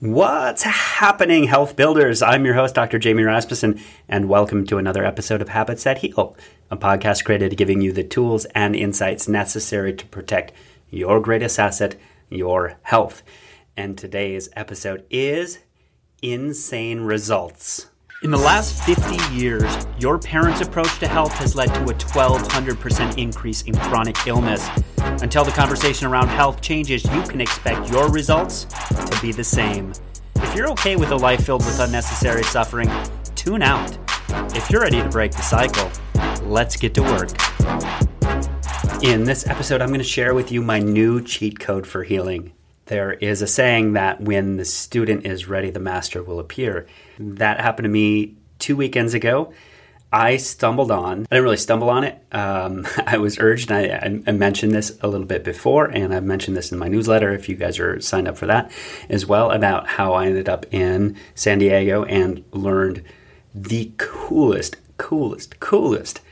What's happening, health builders? I'm your host, Dr. Jamie Rasmussen, and welcome to another episode of Habits That Heal, a podcast created giving you the tools and insights necessary to protect your greatest asset, your health. And today's episode is Insane Results. In the last 50 years, your parents' approach to health has led to a 1200% increase in chronic illness. Until the conversation around health changes, you can expect your results to be the same. If you're okay with a life filled with unnecessary suffering, tune out. If you're ready to break the cycle, let's get to work. In this episode, I'm going to share with you my new cheat code for healing. There is a saying that when the student is ready, the master will appear. That happened to me two weekends ago. I stumbled on, I didn't really stumble on it. Um, I was urged, I, I, mentioned this a little bit before, and I've mentioned this in my newsletter if you guys are signed up for that as well, about how I ended up in San Diego and learned the coolest, coolest, coolest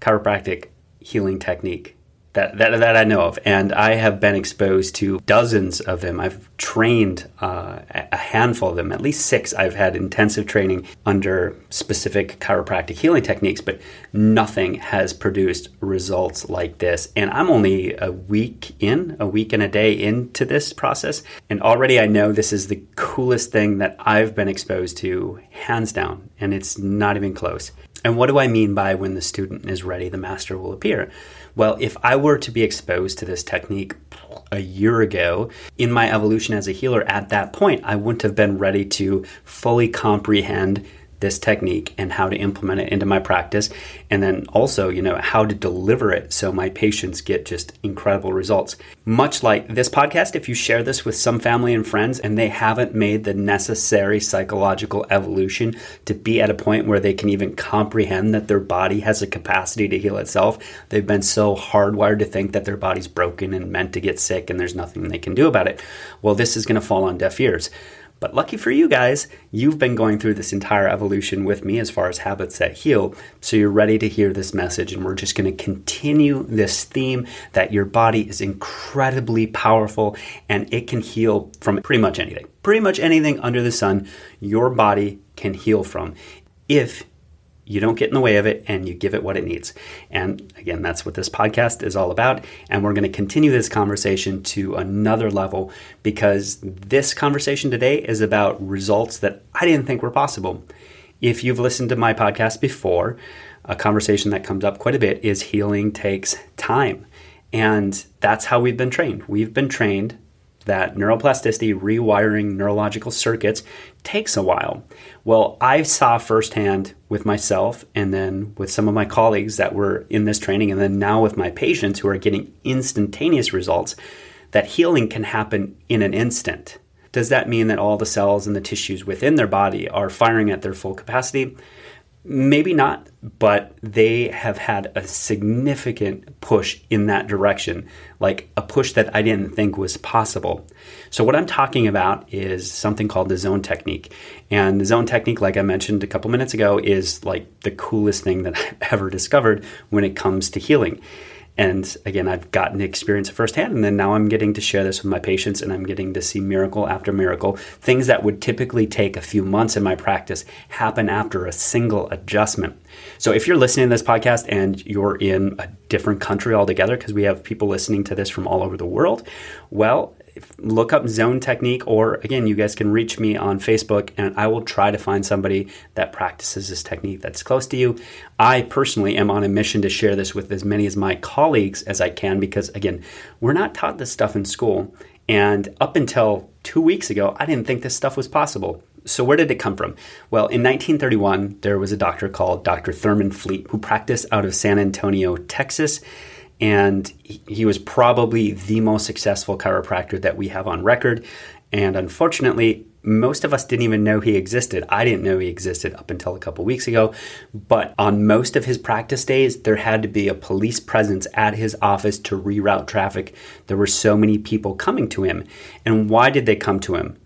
chiropractic healing technique that, that, that I know of. And I have been exposed to dozens of them. I've trained uh, a handful of them, at least six. I've had intensive training under specific chiropractic healing techniques, but nothing has produced results like this. And I'm only a week in, a week and a day into this process. And already I know this is the coolest thing that I've been exposed to, hands down. And it's not even close. And what do I mean by when the student is ready, the master will appear? Well, if I were to be exposed to this technique a year ago in my evolution as a healer at that point, I wouldn't have been ready to fully comprehend this technique and how to implement it into my practice. And then also you know how to deliver it so my patients get just incredible results. Much like this podcast if you share this with some family and friends and they haven't made the necessary psychological evolution to be at a point where they can even comprehend that their body has a capacity to heal itself they've been so hardwired to think that their body's broken and meant to get sick and there's nothing they can do about it. Well this is going to fall on deaf ears but lucky for you guys, you've been going through this entire evolution with me as far as habits that heal. So you're ready to hear this message. And we're just going to continue this theme that your body is incredibly powerful and it can heal from pretty much anything. Pretty much anything under the sun, your body can heal from if you don't get in the way of it and you give it what it needs. And again, that's what this podcast is all about. And we're going to continue this conversation to another level because this conversation today is about results that I didn't think were possible. If you've listened to my podcast before, a conversation that comes up quite a bit is healing takes time. And that's how we've been trained. We've been trained that neuroplasticity, rewiring neurological circuits, takes a while. Well, I saw firsthand with myself and then with some of my colleagues that were in this training, and then now with my patients who are getting instantaneous results, that healing can happen in an instant. Does that mean that all the cells and the tissues within their body are firing at their full capacity? Maybe not, but they have had a significant push in that direction, like a push that I didn't think was possible. So, what I'm talking about is something called the zone technique. And the zone technique, like I mentioned a couple minutes ago, is like the coolest thing that I've ever discovered when it comes to healing. And again, I've gotten to experience firsthand, and then now I'm getting to share this with my patients, and I'm getting to see miracle after miracle. Things that would typically take a few months in my practice happen after a single adjustment. So if you're listening to this podcast and you're in a different country altogether, because we have people listening to this from all over the world, well, look up zone technique or again you guys can reach me on facebook and i will try to find somebody that practices this technique that's close to you i personally am on a mission to share this with as many as my colleagues as i can because again we're not taught this stuff in school and up until two weeks ago i didn't think this stuff was possible so, where did it come from? Well, in 1931, there was a doctor called Dr. Thurman Fleet who practiced out of San Antonio, Texas and he was probably the most successful chiropractor that we have on record. And unfortunately, most of us didn't even know he existed. I didn't know he existed up until a couple weeks ago. But on most of his practice days, there had to be a police presence at his office to reroute traffic. There were so many people coming to him. And why did they come to him?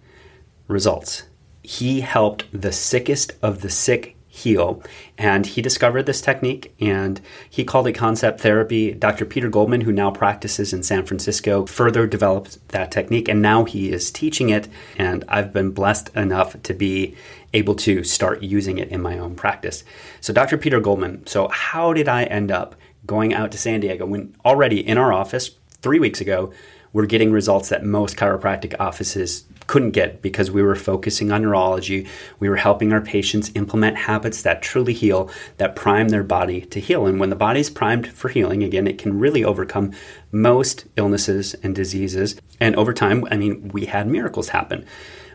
Results. He helped the sickest of the sick heal. And he discovered this technique and he called it concept therapy. Dr. Peter Goldman, who now practices in San Francisco, further developed that technique and now he is teaching it. And I've been blessed enough to be able to start using it in my own practice. So, Dr. Peter Goldman, so how did I end up going out to San Diego when already in our office three weeks ago, we're getting results that most chiropractic offices couldn't get because we were focusing on neurology. We were helping our patients implement habits that truly heal, that prime their body to heal. And when the body's primed for healing, again, it can really overcome most illnesses and diseases. And over time, I mean, we had miracles happen.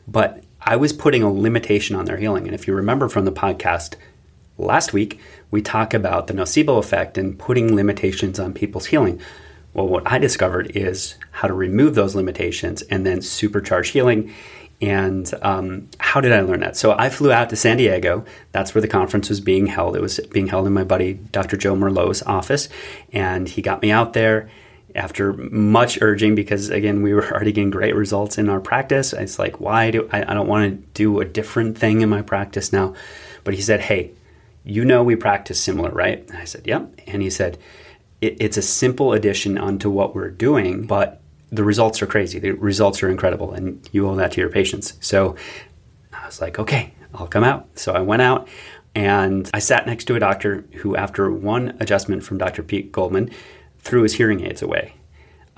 But I was putting a limitation on their healing. And if you remember from the podcast last week, we talk about the nocebo effect and putting limitations on people's healing. Well, what I discovered is how to remove those limitations and then supercharge healing. And um, how did I learn that? So I flew out to San Diego. That's where the conference was being held. It was being held in my buddy Dr. Joe Merlot's office. And he got me out there after much urging because again we were already getting great results in our practice it's like why do i, I don't want to do a different thing in my practice now but he said hey you know we practice similar right i said yep and he said it, it's a simple addition onto what we're doing, but the results are crazy. The results are incredible, and you owe that to your patients. So I was like, okay, I'll come out. So I went out and I sat next to a doctor who, after one adjustment from Dr. Pete Goldman, threw his hearing aids away.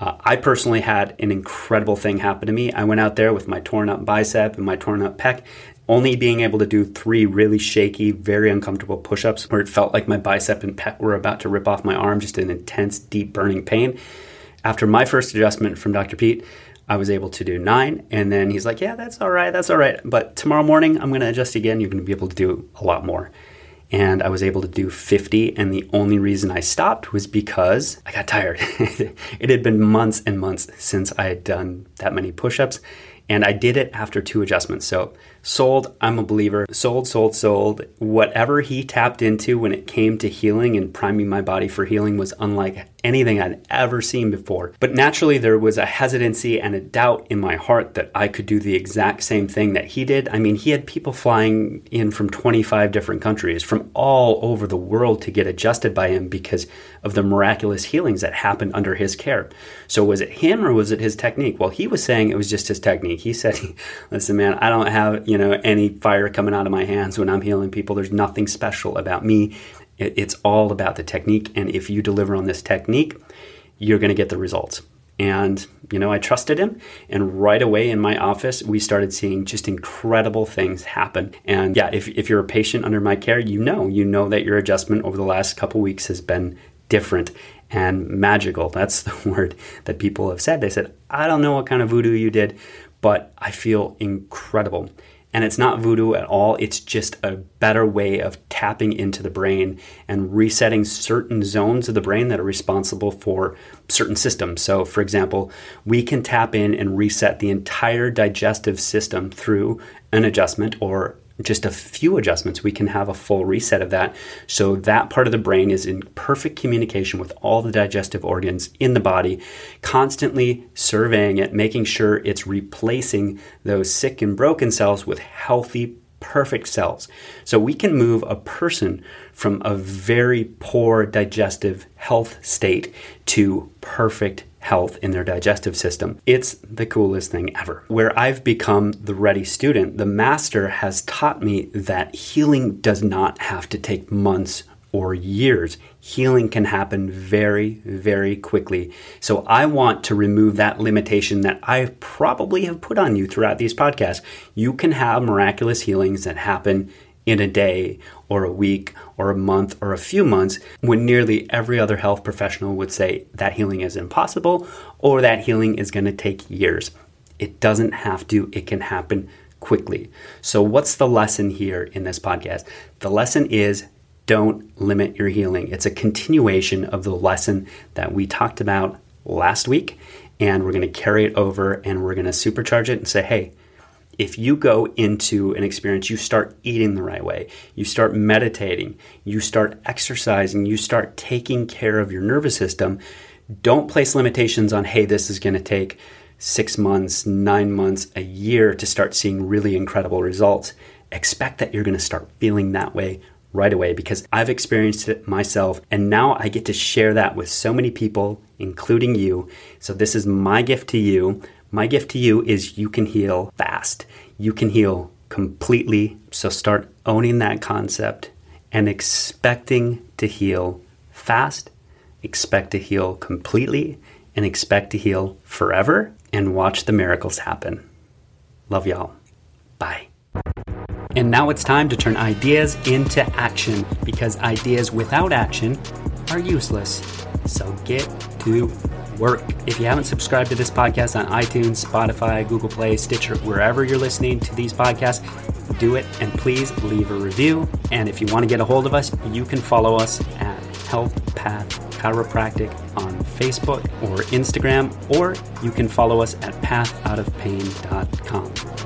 Uh, I personally had an incredible thing happen to me. I went out there with my torn up bicep and my torn up pec, only being able to do three really shaky, very uncomfortable push ups where it felt like my bicep and pec were about to rip off my arm, just an intense, deep, burning pain. After my first adjustment from Dr. Pete, I was able to do nine. And then he's like, Yeah, that's all right, that's all right. But tomorrow morning, I'm going to adjust again. You're going to be able to do a lot more. And I was able to do 50. And the only reason I stopped was because I got tired. it had been months and months since I had done that many push ups. And I did it after two adjustments. So sold, I'm a believer. Sold, sold, sold. Whatever he tapped into when it came to healing and priming my body for healing was unlike anything I'd ever seen before. But naturally, there was a hesitancy and a doubt in my heart that I could do the exact same thing that he did. I mean, he had people flying in from 25 different countries, from all over the world to get adjusted by him because of the miraculous healings that happened under his care. So, was it him or was it his technique? Well, he was saying it was just his technique. He said, Listen, man, I don't have, you know, any fire coming out of my hands when I'm healing people. There's nothing special about me. It's all about the technique. And if you deliver on this technique, you're going to get the results. And, you know, I trusted him. And right away in my office, we started seeing just incredible things happen. And yeah, if, if you're a patient under my care, you know, you know that your adjustment over the last couple weeks has been different and magical. That's the word that people have said. They said, I don't know what kind of voodoo you did, but I feel incredible. And it's not voodoo at all. It's just a better way of tapping into the brain and resetting certain zones of the brain that are responsible for certain systems. So, for example, we can tap in and reset the entire digestive system through an adjustment or just a few adjustments, we can have a full reset of that. So that part of the brain is in perfect communication with all the digestive organs in the body, constantly surveying it, making sure it's replacing those sick and broken cells with healthy, perfect cells. So we can move a person from a very poor digestive health state to perfect health in their digestive system. It's the coolest thing ever. Where I've become the ready student, the master has taught me that healing does not have to take months or years. Healing can happen very, very quickly. So I want to remove that limitation that I probably have put on you throughout these podcasts. You can have miraculous healings that happen in a day or a week or a month or a few months when nearly every other health professional would say that healing is impossible or that healing is going to take years. It doesn't have to, it can happen quickly. So, what's the lesson here in this podcast? The lesson is don't limit your healing. It's a continuation of the lesson that we talked about last week, and we're going to carry it over and we're going to supercharge it and say, hey, if you go into an experience, you start eating the right way, you start meditating, you start exercising, you start taking care of your nervous system, don't place limitations on, hey, this is going to take six months, nine months, a year to start seeing really incredible results. Expect that you're going to start feeling that way right away because I've experienced it myself and now I get to share that with so many people, including you. So, this is my gift to you. My gift to you is you can heal fast. You can heal completely. So, start owning that concept and expecting to heal fast, expect to heal completely, and expect to heal forever and watch the miracles happen. Love y'all. Bye. And now it's time to turn ideas into action because ideas without action are useless. So get to work. If you haven't subscribed to this podcast on iTunes, Spotify, Google Play, Stitcher, wherever you're listening to these podcasts, do it and please leave a review. And if you want to get a hold of us, you can follow us at Health Path Chiropractic on Facebook or Instagram, or you can follow us at pathoutofpain.com.